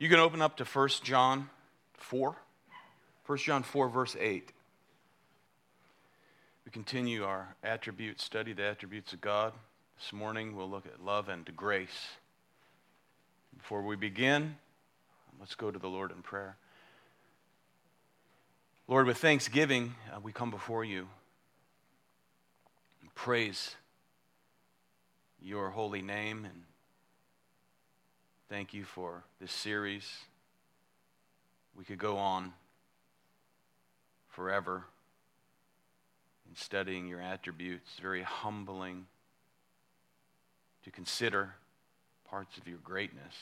You can open up to 1 John 4. 1 John 4, verse 8. We continue our attribute study, the attributes of God. This morning we'll look at love and grace. Before we begin, let's go to the Lord in prayer. Lord, with thanksgiving, uh, we come before you and praise your holy name and thank you for this series. We could go on forever in studying your attributes, very humbling to consider parts of your greatness.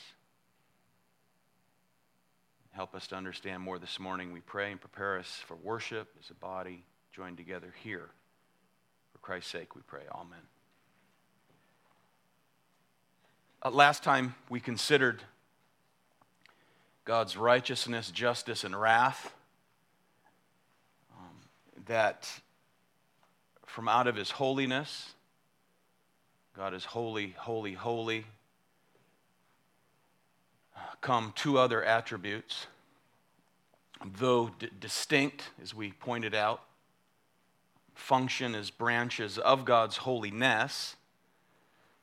Help us to understand more this morning, we pray, and prepare us for worship as a body joined together here. For Christ's sake, we pray. Amen. Uh, last time we considered God's righteousness, justice, and wrath. Um, that from out of his holiness, God is holy, holy, holy, come two other attributes. Though d- distinct, as we pointed out, function as branches of God's holiness,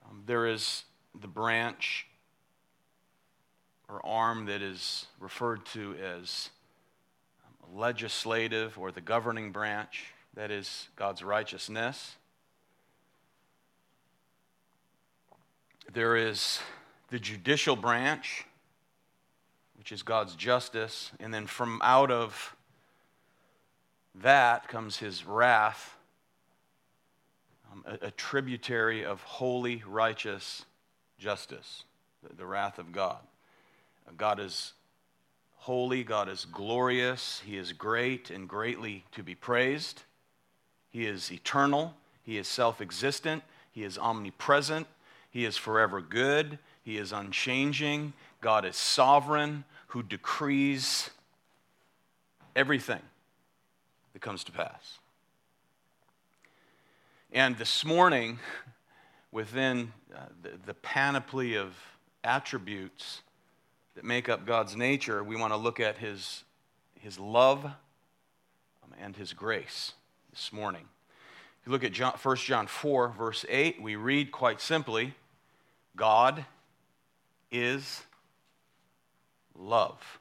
um, there is the branch or arm that is referred to as legislative or the governing branch, that is God's righteousness. There is the judicial branch, which is God's justice, and then from out of that comes his wrath, um, a, a, tributary of holy, righteous justice, the, wrath of God. God is holy, God is glorious, He is great and greatly to be praised. He is eternal, He is self existent, He is omnipresent, He is forever good, He is unchanging. God is sovereign, who decrees everything that comes to pass. And this morning, within uh, the, the panoply of attributes that make up God's nature, we want to look at his, his love um, and his grace this morning. If you look at John, 1 John 4, verse 8, we read quite simply God is love.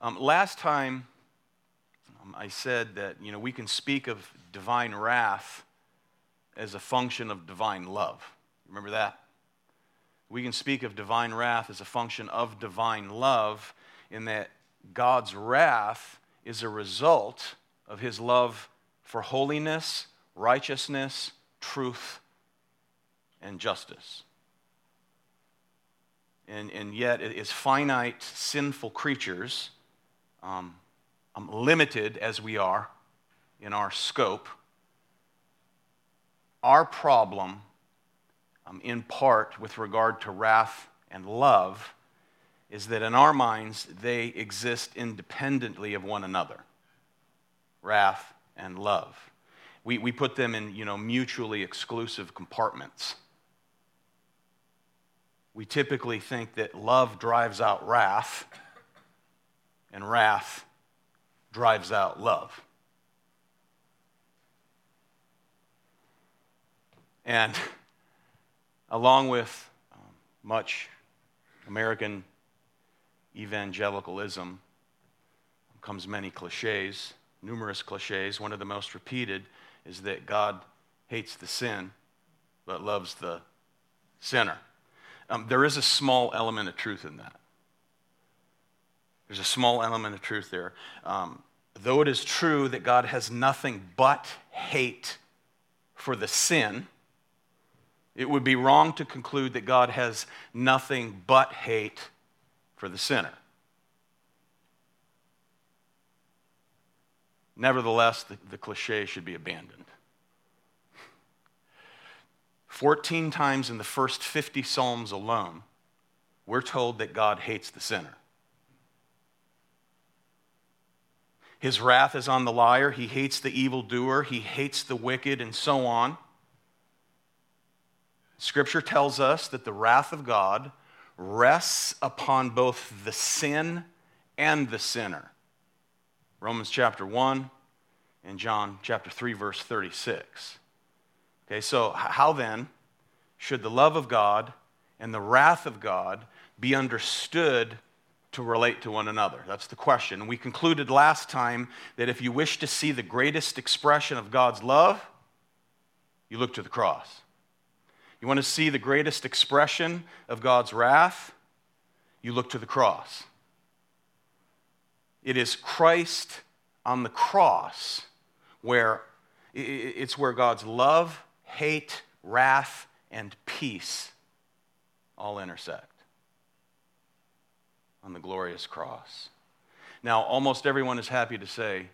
Um, last time um, I said that you know we can speak of divine wrath as a function of divine love. Remember that? We can speak of divine wrath as a function of divine love, in that God's wrath is a result of his love for holiness, righteousness, truth, and justice. And, and yet, as finite, sinful creatures, um, um, limited as we are in our scope, our problem um, in part with regard to wrath and love is that in our minds they exist independently of one another wrath and love. We, we put them in you know mutually exclusive compartments. We typically think that love drives out wrath and wrath drives out love and along with um, much American evangelicalism, comes many cliches, numerous cliches. One of the most repeated is that God hates the sin but loves the sinner. Um, there is a small element of truth in that. There's a small element of truth there. Um, though it is true that God has nothing but hate for the sin, it would be wrong to conclude that God has nothing but hate for the sinner. Nevertheless, the, the cliche should be abandoned. 14 times in the first 50 Psalms alone, we're told that God hates the sinner. His wrath is on the liar. He hates the evildoer. He hates the wicked, and so on. Scripture tells us that the wrath of God rests upon both the sin and the sinner. Romans chapter 1 and John chapter 3, verse 36. Okay, so how then should the love of God and the wrath of God be understood to relate to one another? That's the question. We concluded last time that if you wish to see the greatest expression of God's love, you look to the cross. You want to see the greatest expression of God's wrath, you look to the cross. It is Christ on the cross where it's where God's love, hate, wrath, and peace all intersect on the glorious cross. Now, almost everyone is happy to say,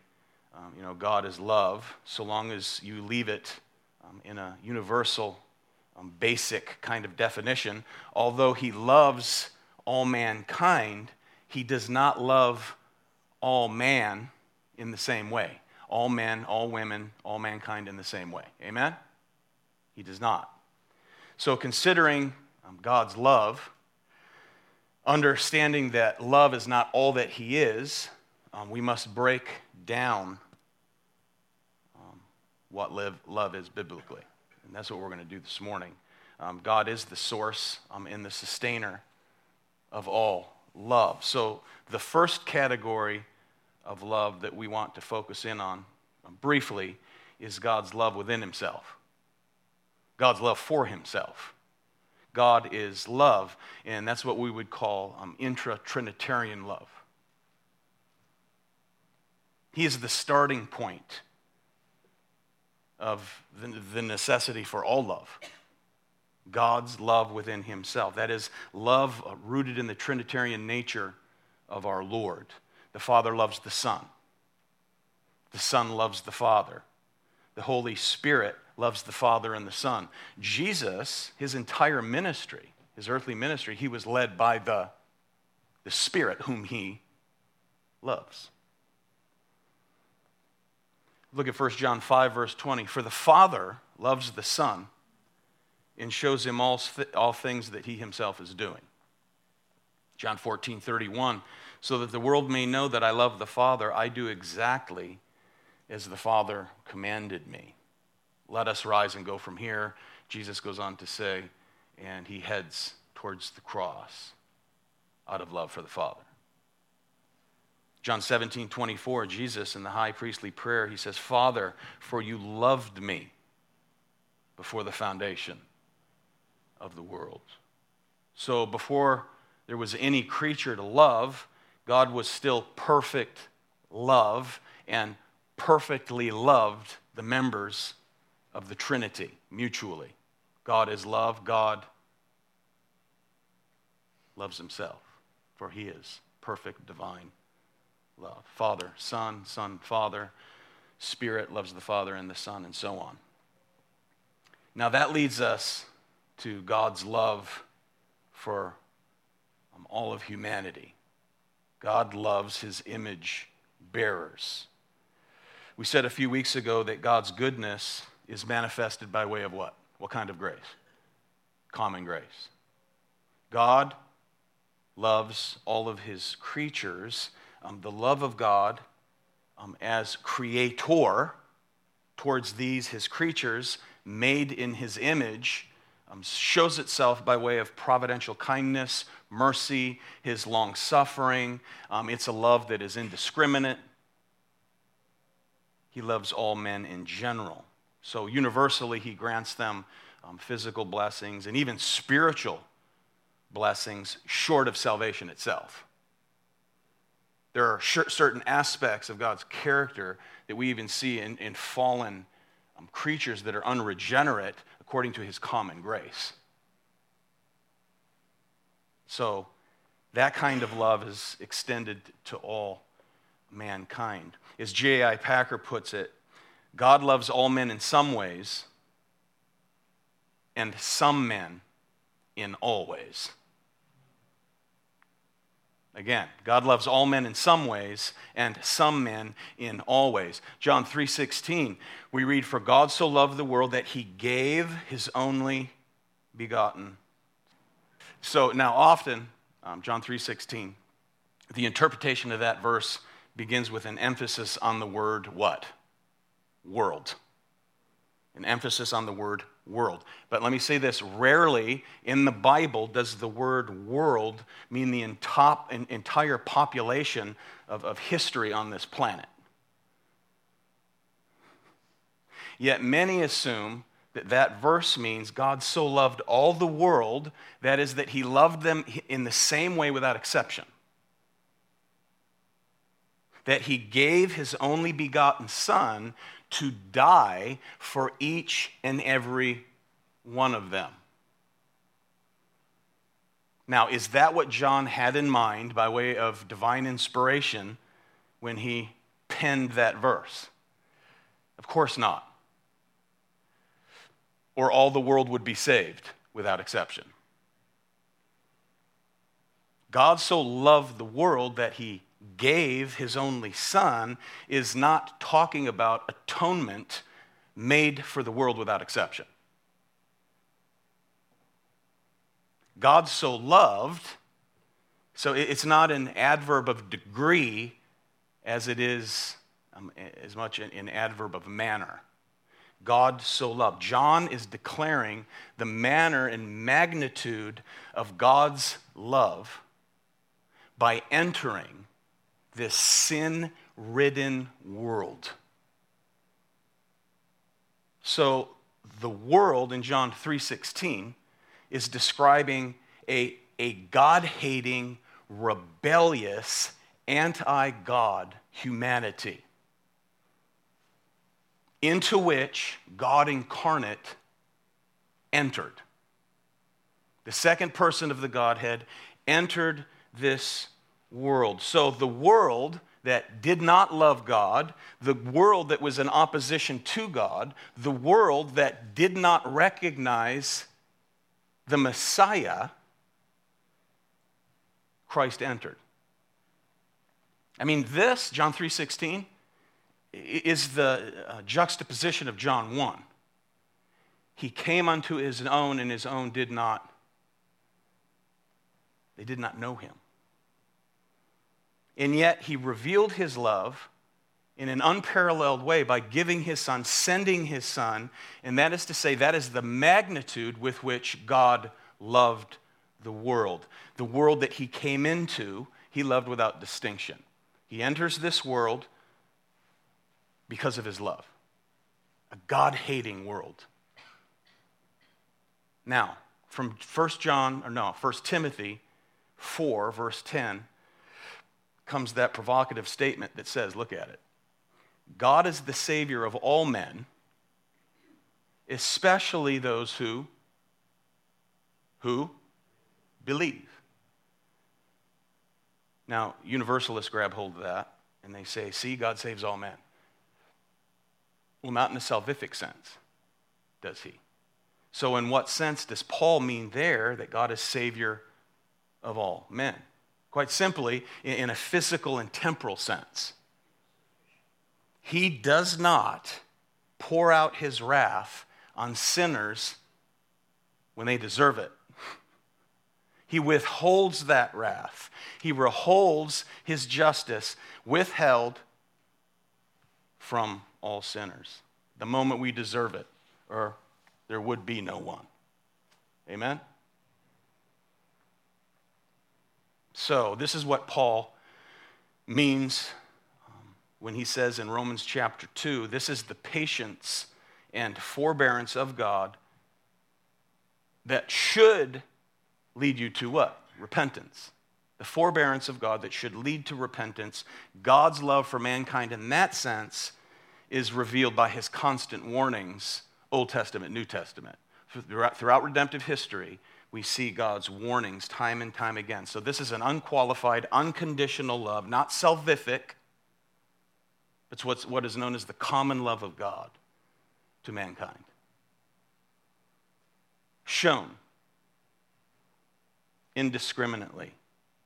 um, you know, God is love, so long as you leave it um, in a universal, basic kind of definition. Although He loves all mankind, He does not love all man in the same way. All men, all women, all mankind in the same way. Amen? He does not. So, considering um, God's love, understanding that love is not all that He is, um, we must break down um, what live, love is biblically. And that's what we're going to do this morning. Um, God is the source um, and the sustainer of all love. So, the first category of love that we want to focus in on um, briefly is God's love within Himself, God's love for Himself. God is love, and that's what we would call um, intra Trinitarian love. He is the starting point of the, necessity for all love. God's love within himself. That is, love rooted in the Trinitarian nature of our Lord. The Father loves the Son, the Son loves the Father, the Holy Spirit loves the Father and the Son. Jesus, his entire ministry, his earthly ministry, he was led by the, the Spirit whom he loves. Look at 1 John 5, verse 20. For the Father loves the Son and shows him all, all things that he himself is doing. John 14, 31. So that the world may know that I love the Father, I do exactly as the Father commanded me. Let us rise and go from here. Jesus goes on to say, and he heads towards the cross out of love for the Father. John 17, 24, Jesus in the high priestly prayer, he says, Father, for you loved me before the foundation of the world. So before there was any creature to love, God was still perfect love and perfectly loved the members of the Trinity mutually. God is love, God loves himself, for he is perfect divine love. Father, Son, Son, Father, Spirit loves the Father and the Son, and so on. Now that leads us to God's love for um, all of humanity. God loves his image bearers. We said a few weeks ago that God's goodness is manifested by way of what? What kind of grace? Common grace. God loves all of his creatures. Um, the love of God um, as creator towards these, his creatures, made in his image, um, shows itself by way of providential kindness, mercy, his long suffering. Um, it's a love that is indiscriminate. He loves all men in general. So, universally, he grants them um, physical blessings and even spiritual blessings short of salvation itself. There are certain aspects of God's character that we even see in, in fallen um, creatures that are unregenerate according to his common grace. So, that kind of love is extended to all mankind. As J.I. Packer puts it, God loves all men in some ways, and some men in all ways. Again, God loves all men in some ways and some men in all ways. John 3:16, we read for God so loved the world that he gave his only begotten. So now often, um, John 3.16, the interpretation of that verse begins with an emphasis on the word what? World. An emphasis on the word world. But let me say this rarely in the Bible does the word world mean the entire population of, of history on this planet. Yet many assume that that verse means God so loved all the world, that is, that he loved them in the same way without exception. That he gave his only begotten Son to die for each and every one of them. Now, is that what John had in mind by way of divine inspiration when he penned that verse? Of course not. Or all the world would be saved without exception. God so loved the world that he gave his only son is not talking about atonement made for the world without exception. God so loved, so it's not an adverb of degree as it is um, as much an adverb of manner. God so loved. John is declaring the manner and magnitude of God's love by entering this sin ridden world. So the world in John 3:16 is describing a, a God-hating, rebellious, anti-God humanity into which God incarnate entered. The second person of the Godhead entered this world. So the world that did not love God, the world that was in opposition to God, the world that did not recognize the Messiah, Christ entered. I mean, this, John 3:16, is the uh, juxtaposition of John 1. He came unto his own, and his own did not, they did not know him. And yet he revealed his love in an unparalleled way by giving his son, sending his son. And that is to say, that is the magnitude with which God loved the world. The world that he came into, he loved without distinction. He enters this world because of his love, a God hating world. Now, from 1 John, or no, 1 Timothy 4, verse 10, comes that provocative statement that says, look at it. God is the Savior of all men, especially those who, who believe. Now, universalists grab hold of that and they say, see, God saves all men. Well, not in a salvific sense, does he? So, in what sense does Paul mean there that God is Savior of all men? Quite simply, in a physical and temporal sense. He does not pour out his wrath on sinners when they deserve it. He withholds that wrath. He withholds his justice, withheld from all sinners. The moment we deserve it, or there would be no one. Amen? So, this is what Paul means um, when he says in Romans chapter 2 this is the patience and forbearance of God that should lead you to what? Repentance. The forbearance of God that should lead to repentance. God's love for mankind in that sense is revealed by his constant warnings, Old Testament, New Testament. Throughout redemptive history, we see God's warnings time and time again. So, this is an unqualified, unconditional love, not salvific. It's what's, what is known as the common love of God to mankind. Shown indiscriminately.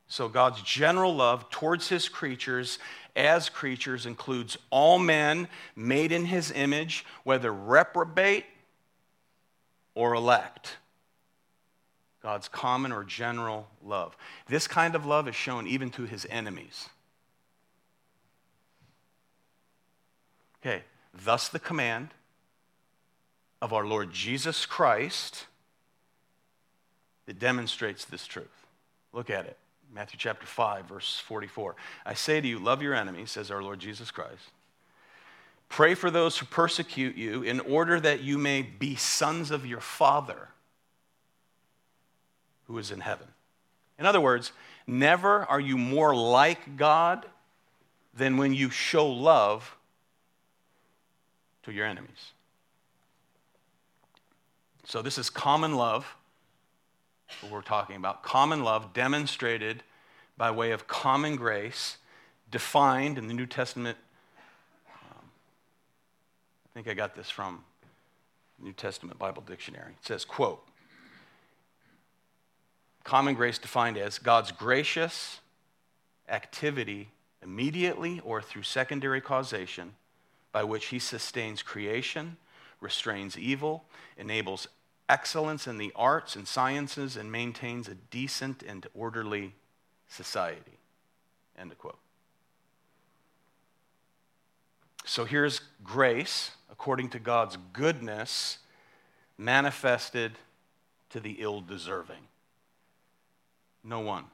So, God's general love towards his creatures as creatures includes all men made in his image, whether reprobate or elect. God's common or general love. This kind of love is shown even to his enemies. Okay, thus the command of our Lord Jesus Christ that demonstrates this truth. Look at it. Matthew chapter 5, verse 44. I say to you, love your enemies, says our Lord Jesus Christ. Pray for those who persecute you in order that you may be sons of your Father who is in heaven. In other words, never are you more like God than when you show love to your enemies. So, this is common love, what we're talking about. Common love demonstrated by way of common grace, defined in the New Testament. Um, I think I got this from New Testament Bible Dictionary. It says, quote, common grace defined as God's gracious activity immediately or through secondary causation by which he sustains creation, restrains evil, enables excellence in the arts and sciences, and maintains a decent and orderly society. End quote. So here's grace, according to God's goodness, manifested to the ill deserving. No one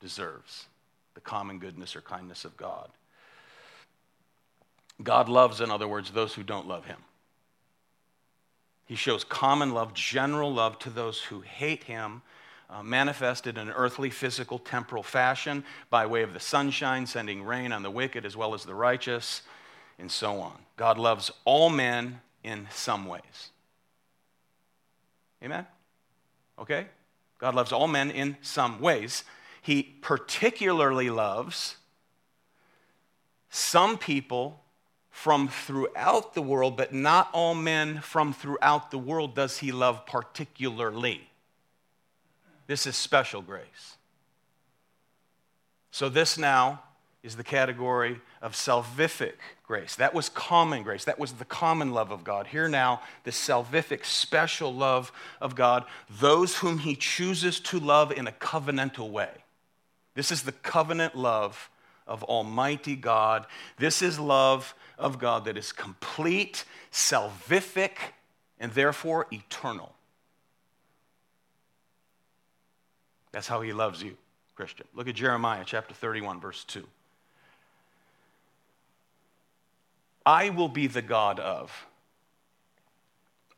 deserves the common goodness or kindness of God. God loves, in other words, those who don't love him. He shows common love, general love to those who hate him, uh, manifested in an earthly, physical, temporal fashion by way of the sunshine, sending rain on the wicked as well as the righteous, and so on. God loves all men in some ways. Amen? Okay? God loves all men in some ways. He particularly loves some people from throughout the world, but not all men from throughout the world does he love particularly. This is special grace. So, this now is the category of salvific grace. That was common grace. That was the common love of God. Here now, the salvific, special love of God, those whom he chooses to love in a covenantal way. This is the covenant love of Almighty God. This is love of God that is complete, salvific, and therefore eternal. That's how he loves you, Christian. Look at Jeremiah chapter 31, verse 2. I will be the God of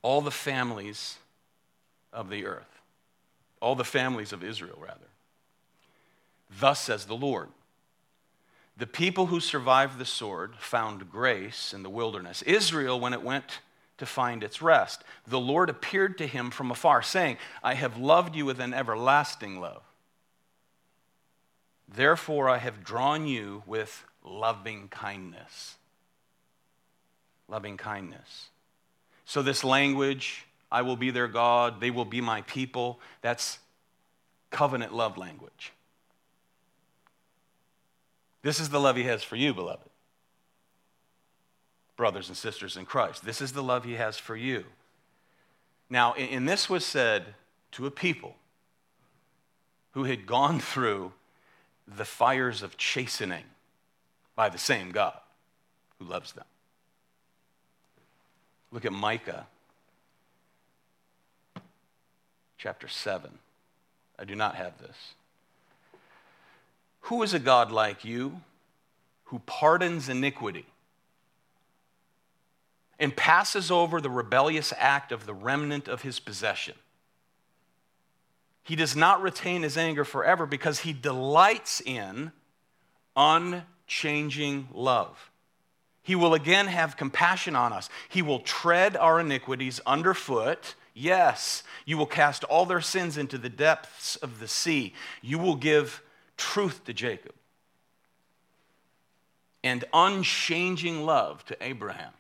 all the families of the earth, all the families of Israel, rather. Thus says the Lord the people who survived the sword found grace in the wilderness. Israel, when it went to find its rest, the Lord appeared to him from afar, saying, I have loved you with an everlasting love. Therefore, I have drawn you with loving kindness. Loving kindness. So, this language, I will be their God, they will be my people, that's covenant love language. This is the love he has for you, beloved. Brothers and sisters in Christ. This is the love he has for you. Now, and this was said to a people who had gone through the fires of chastening by the same God who loves them. Look at Micah chapter 7. I do not have this. Who is a God like you who pardons iniquity and passes over the rebellious act of the remnant of his possession? He does not retain his anger forever because he delights in unchanging love. He will again have compassion on us. He will tread our iniquities underfoot. Yes, you will cast all their sins into the depths of the sea. You will give truth to Jacob, and unchanging love to Abraham,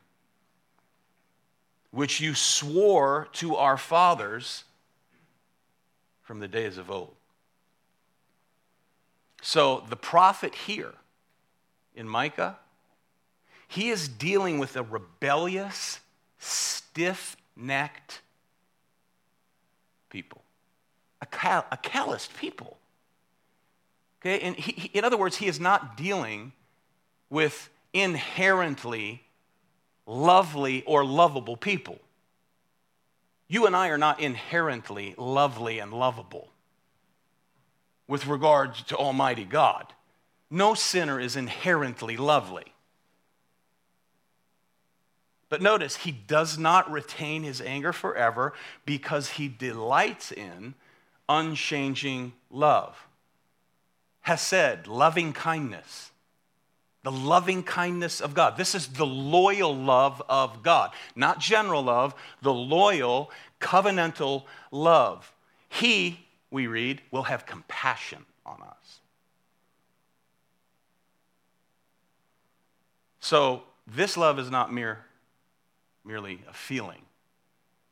which you swore to our fathers from the days of old. So the prophet here in Micah, he is dealing with a rebellious, stiff necked people. a, cal- a calloused people. Okay, and he, he, in other words, he is not dealing with inherently lovely or lovable people. You and I are not inherently lovely and lovable with regard to Almighty God. No sinner is inherently lovely. But notice, he does not retain his anger forever because he delights in unchanging love. Hesed, loving kindness. The loving kindness of God. This is the loyal love of God, not general love, the loyal, covenantal love. He, we read, will have compassion on us. So, this love is not mere merely a feeling.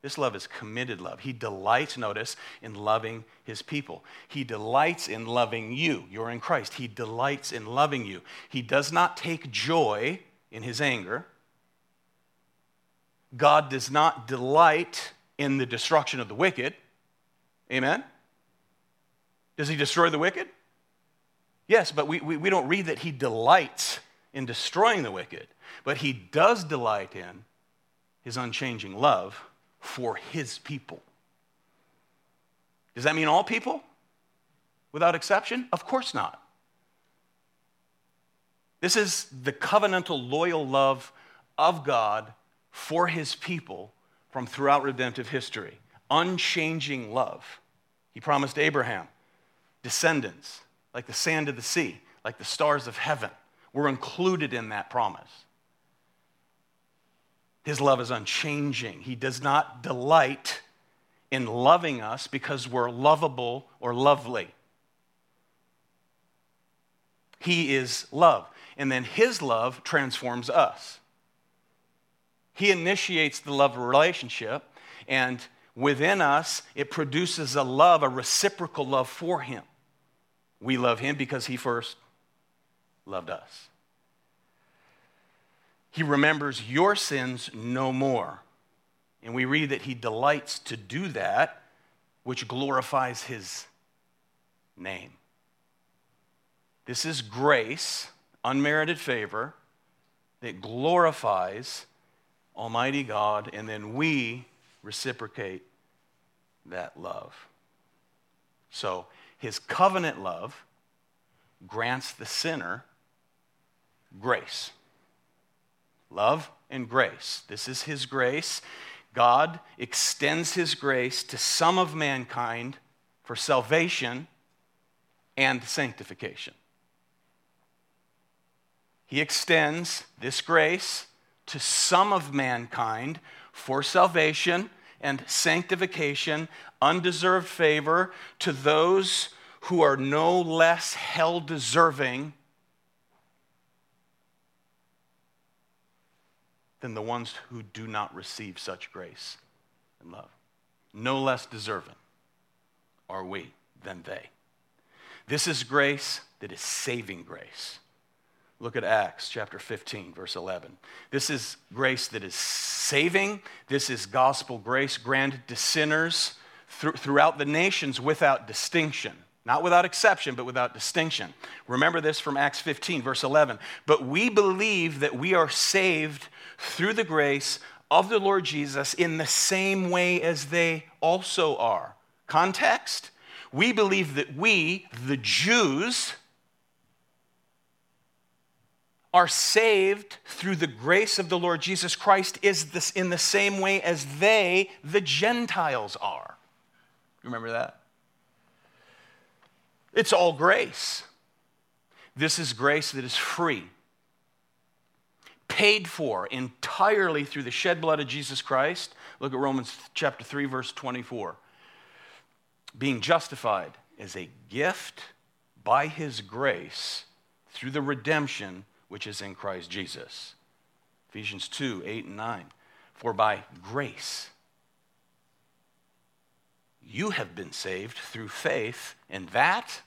This love is committed love. He delights, notice, in loving his people. He delights in loving you. You're in Christ. He delights in loving you. He does not take joy in his anger. God does not delight in the destruction of the wicked. Amen? Does he destroy the wicked? Yes, but we, we, we don't read that he delights in destroying the wicked. But he does delight in his unchanging love for his people. Does that mean all people? Without exception? Of course not. This is the covenantal, loyal love of God for his people from throughout redemptive history. Unchanging love. He promised Abraham descendants like the sand of the sea, like the stars of heaven. We're included in that promise. His love is unchanging. He does not delight in loving us because we're lovable or lovely. He is love. And then His love transforms us. He initiates the love relationship, and within us, it produces a love, a reciprocal love for Him. We love Him because He first loved us. He remembers your sins no more. And we read that he delights to do that, which glorifies his name. This is grace, unmerited favor, that glorifies Almighty God, and then we reciprocate that love. So, his covenant love grants the sinner grace love and grace. This is His grace. God extends His grace to some of mankind for salvation and sanctification. He extends this grace to some of mankind for salvation and sanctification, undeserved favor to those who are no less hell deserving than the ones who do not receive such grace and love. No less deserving are we than they. This is grace that is saving grace. Look at Acts chapter 15, verse 11. This is grace that is saving. This is gospel grace granted to sinners throughout the nations without distinction. Not without exception, but without distinction. Remember this from Acts 15, verse 11. But we believe that we are saved through the grace of the Lord Jesus in the same way as they also are. Context? We believe that we, the Jews, are saved through the grace of the Lord Jesus Christ is this in the same way as they, the Gentiles, are. Remember that? It's all grace. This is grace that is free paid for entirely through the shed blood of Jesus Christ. Look at Romans chapter 3 verse 24. Being justified as a gift by his grace through the redemption which is in Christ Jesus. Ephesians 2 8 and 9. For by grace you have been saved through faith, and that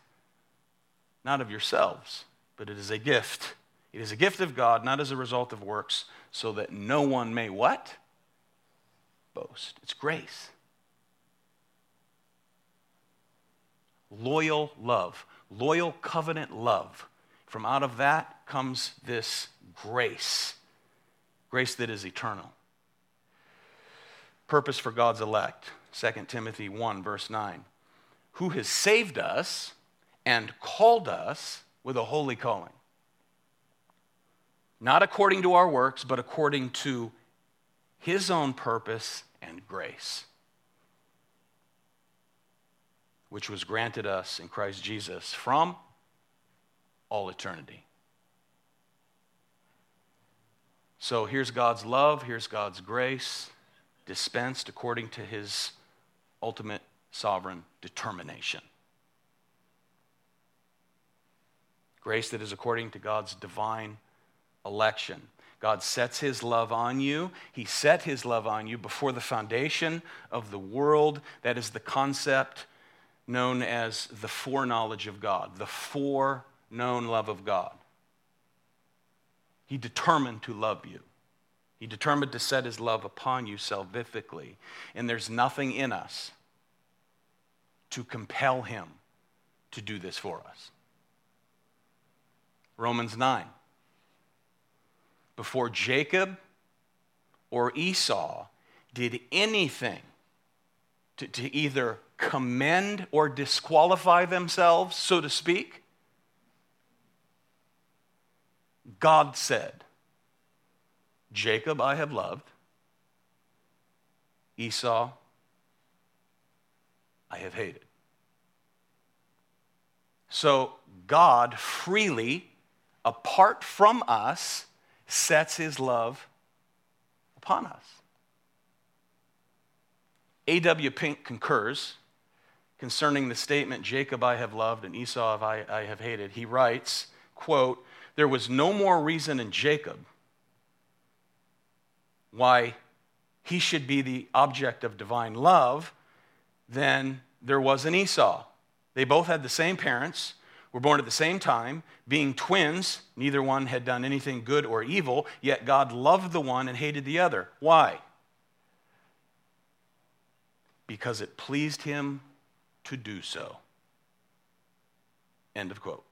not of yourselves, but it is a gift it is a gift of God, not as a result of works, so that no one may what? Boast. It's grace. loyal love, loyal covenant love. From out of that comes this grace, grace that is eternal. Purpose for God's elect, 2 Timothy 1, verse 9. Who has saved us and called us with a holy calling. Not according to our works, but according to his own purpose and grace, which was granted us in Christ Jesus from all eternity. So here's God's love, here's God's grace, dispensed according to his ultimate sovereign determination. Grace that is according to God's divine election. God sets his love on you. He set his love on you before the foundation of the world. That is the concept known as the foreknowledge of God, the foreknown love of God. He determined to love you. He determined to set his love upon you salvifically. And there's nothing in us to compel him to do this for us. Romans 9. Before Jacob or Esau did anything to, to either commend or disqualify themselves, so to speak, God said, Jacob I have loved, Esau I have hated. So God freely apart from us, sets his love upon us. A.W. Pink concurs concerning the statement, Jacob I have loved and Esau I, have hated. He writes, quote, there was no more reason in Jacob why he should be the object of divine love than there was an Esau. They both had the same parents, were born at the same time, being twins. Neither one had done anything good or evil, yet God loved the one and hated the other. Why? Because it pleased him to do so. End of quote.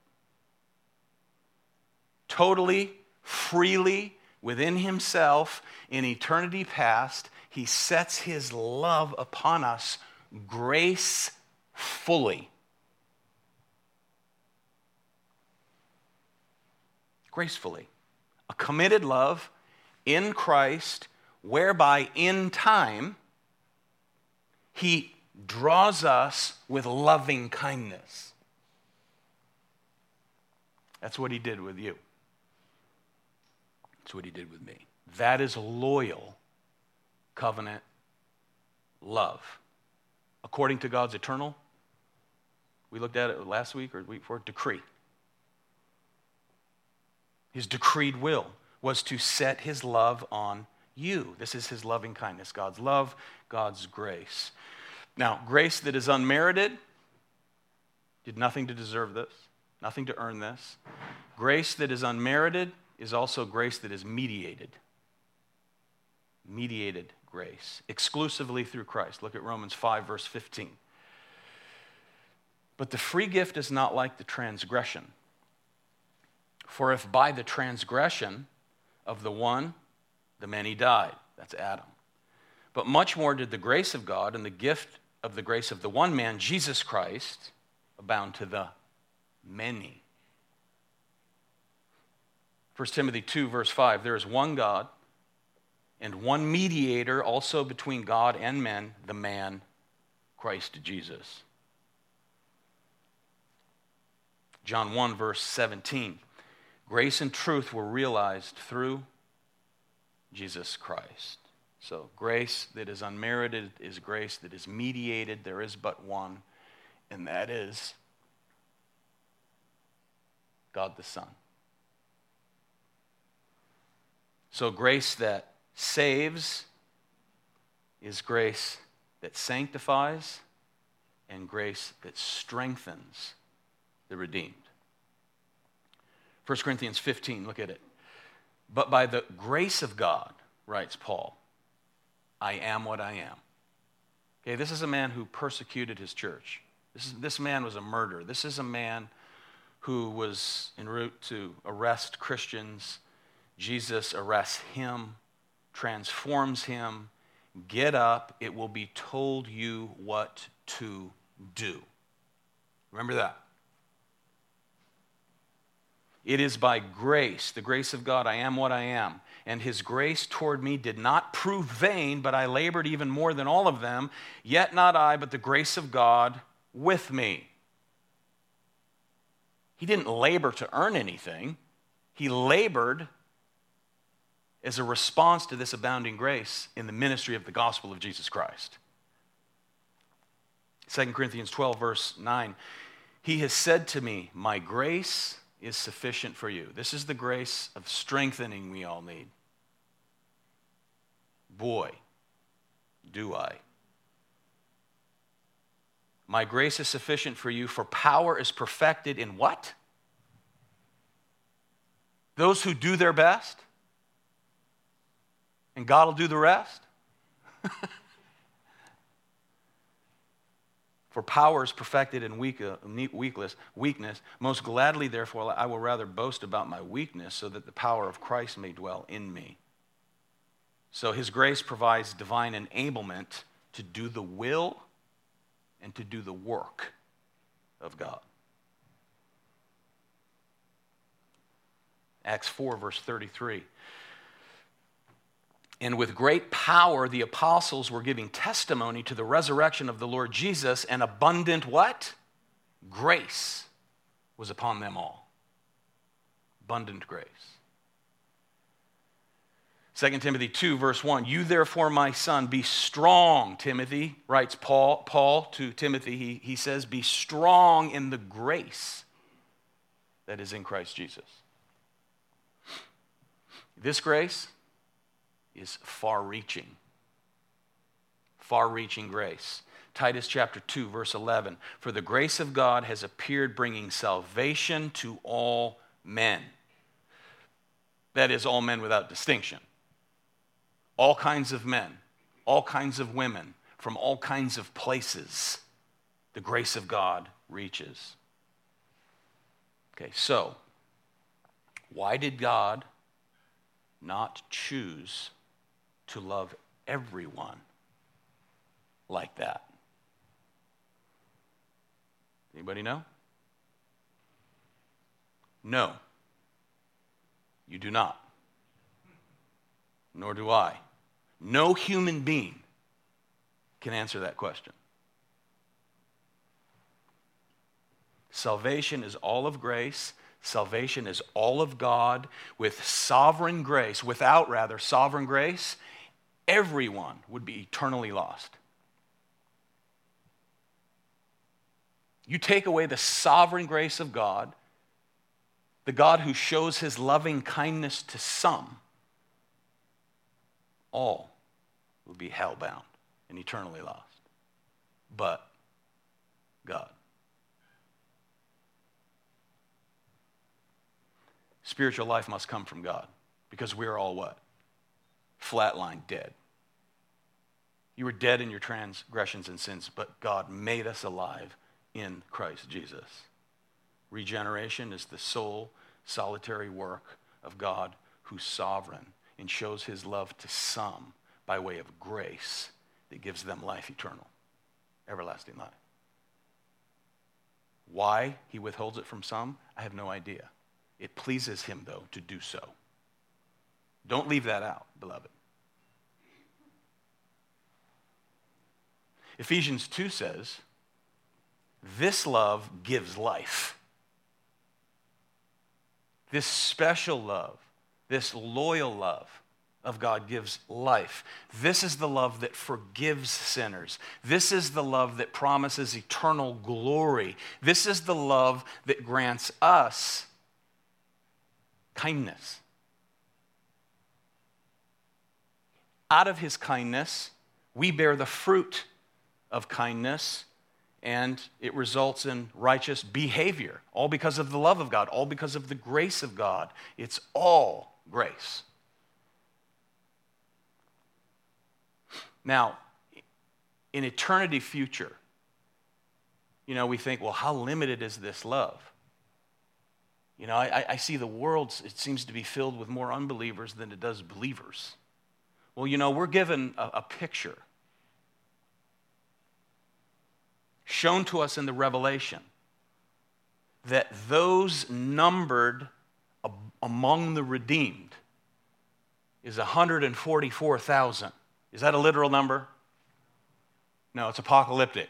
Totally, freely, within himself, in eternity past, he sets his love upon us grace fully. gracefully. A committed love in Christ, whereby in time he draws us with loving kindness. That's what he did with you. That's what he did with me. That is loyal covenant love. According to God's eternal, we looked at it last week or week before, decree his decreed will was to set his love on you. This is his loving kindness, God's love, God's grace. Now, grace that is unmerited did nothing to deserve this, nothing to earn this. Grace that is unmerited is also grace that is mediated. Mediated grace, exclusively through Christ. Look at Romans 5, verse 15. But the free gift is not like the transgression. For if by the transgression of the one, the many died, that's Adam. But much more did the grace of God and the gift of the grace of the one man, Jesus Christ, abound to the many. 1 Timothy 2, verse 5 there is one God and one mediator also between God and men, the man, Christ Jesus. John 1, verse 17. Grace and truth were realized through Jesus Christ. So, grace that is unmerited is grace that is mediated. There is but one, and that is God the Son. So, grace that saves is grace that sanctifies and grace that strengthens the redeemed. 1 Corinthians 15, look at it. But by the grace of God, writes Paul, I am what I am. Okay, this is a man who persecuted his church. This, is, this man was a murderer. This is a man who was en route to arrest Christians. Jesus arrests him, transforms him. Get up, it will be told you what to do. Remember that. It is by grace, the grace of God, I am what I am. And his grace toward me did not prove vain, but I labored even more than all of them. Yet not I, but the grace of God with me. He didn't labor to earn anything, he labored as a response to this abounding grace in the ministry of the gospel of Jesus Christ. 2 Corinthians 12, verse 9. He has said to me, My grace is sufficient for you. This is the grace of strengthening we all need. Boy, do I. My grace is sufficient for you, for power is perfected in what? Those who do their best, and God will do the rest. For power is perfected in weak, uh, weakness, weakness. Most gladly, therefore, I will rather boast about my weakness so that the power of Christ may dwell in me. So his grace provides divine enablement to do the will and to do the work of God. Acts 4, verse 33. And with great power, the apostles were giving testimony to the resurrection of the Lord Jesus, and abundant what? Grace was upon them all. Abundant grace. 2 Timothy 2, verse 1 You therefore, my son, be strong, Timothy, writes Paul, Paul to Timothy. He, he says, Be strong in the grace that is in Christ Jesus. This grace is far reaching. Far reaching grace. Titus chapter 2, verse 11. For the grace of God has appeared, bringing salvation to all men. That is, all men without distinction. All kinds of men, all kinds of women, from all kinds of places, the grace of God reaches. Okay, so, why did God not choose to love everyone like that. Anybody know? No. You do not. Nor do I. No human being can answer that question. Salvation is all of grace. Salvation is all of God with sovereign grace, without rather sovereign grace everyone would be eternally lost. You take away the sovereign grace of God, the God who shows his loving kindness to some, all will be hellbound and eternally lost. But God. Spiritual life must come from God because we are all what? Flatline, dead. You were dead in your transgressions and sins, but God made us alive in Christ Jesus. Regeneration is the sole, solitary work of God who's sovereign and shows his love to some by way of grace that gives them life eternal, everlasting life. Why he withholds it from some, I have no idea. It pleases him, though, to do so. Don't leave that out, beloved. Ephesians 2 says, This love gives life. This special love, this loyal love of God gives life. This is the love that forgives sinners. This is the love that promises eternal glory. This is the love that grants us kindness. Out of his kindness, we bear the fruit of kindness, and it results in righteous behavior, all because of the love of God, all because of the grace of God. It's all grace. Now, in eternity future, you know, we think, well, how limited is this love? You know, I, I see the world, it seems to be filled with more unbelievers than it does believers. Well, you know, we're given a, a picture shown to us in the Revelation that those numbered among the redeemed is 144,000. Is that a literal number? No, it's apocalyptic.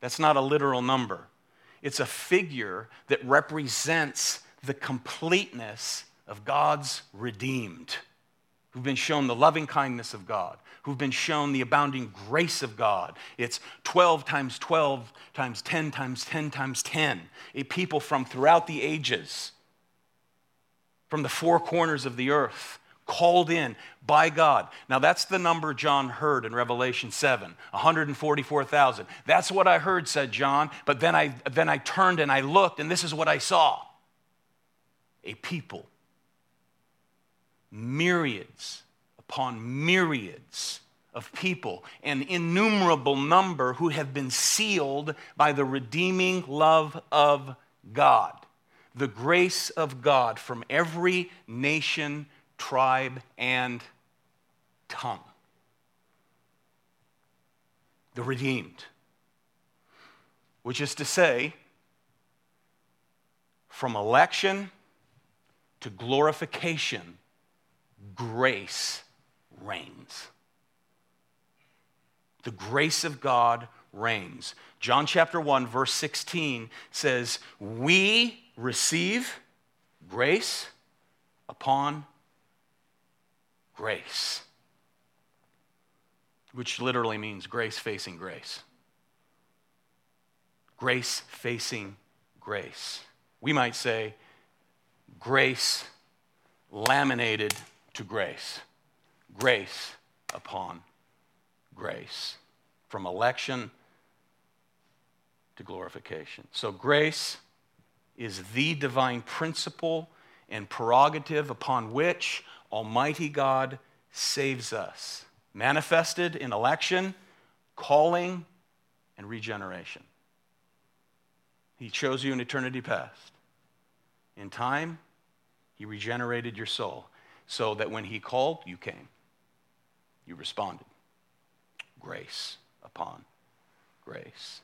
That's not a literal number. It's a figure that represents the completeness of God's redeemed, who've been shown the loving kindness of God, who've been shown the abounding grace of God. It's 12 times 12 times 10 times 10 times 10. A people from throughout the ages, from the four corners of the earth, called in by God. Now, that's the number John heard in Revelation 7 144,000. That's what I heard, said John. But then I, then I turned and I looked, and this is what I saw a people, myriads upon myriads of people, an innumerable number who have been sealed by the redeeming love of God, the grace of God from every nation tribe, and tongue. The redeemed, which is to say, from election to glorification, grace reigns. The grace of God reigns. John chapter 1, verse 16 says, We receive grace upon grace, which literally means grace facing grace. Grace facing grace. We might say grace laminated to grace, grace upon grace, from election to glorification. So, grace is the divine principle and prerogative upon which Almighty God saves us, manifested in election, calling, and regeneration. He chose you in eternity past. In time, He regenerated your soul so that when He called, you came. You responded. Grace upon grace.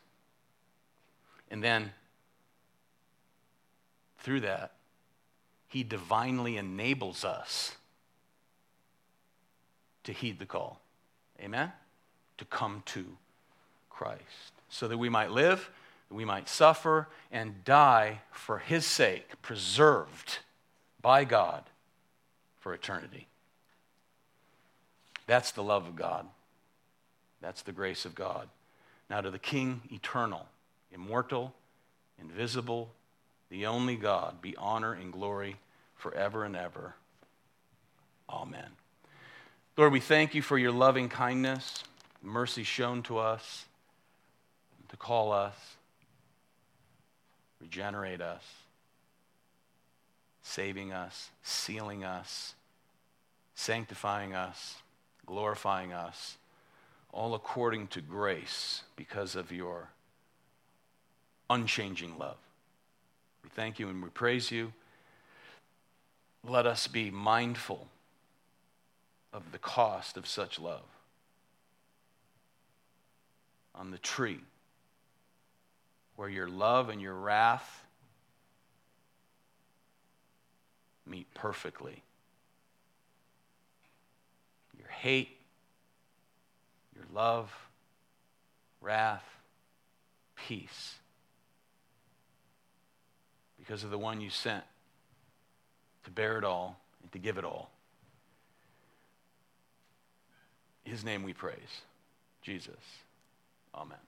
And then, through that, He divinely enables us to heed the call. Amen? To come to Christ. So that we might live, that we might suffer, and die for his sake, preserved by God for eternity. That's the love of God. That's the grace of God. Now, to the King eternal, immortal, invisible, the only God, be honor and glory forever and ever. Amen. Lord, we thank you for your loving kindness, mercy shown to us, to call us, regenerate us, saving us, sealing us, sanctifying us, glorifying us, all according to grace because of your unchanging love. We thank you and we praise you. Let us be mindful of the cost of such love on the tree, where your love and your wrath meet perfectly. Your hate, your love, wrath, peace. Because of the one you sent to bear it all and to give it all. His name we praise. Jesus. Amen.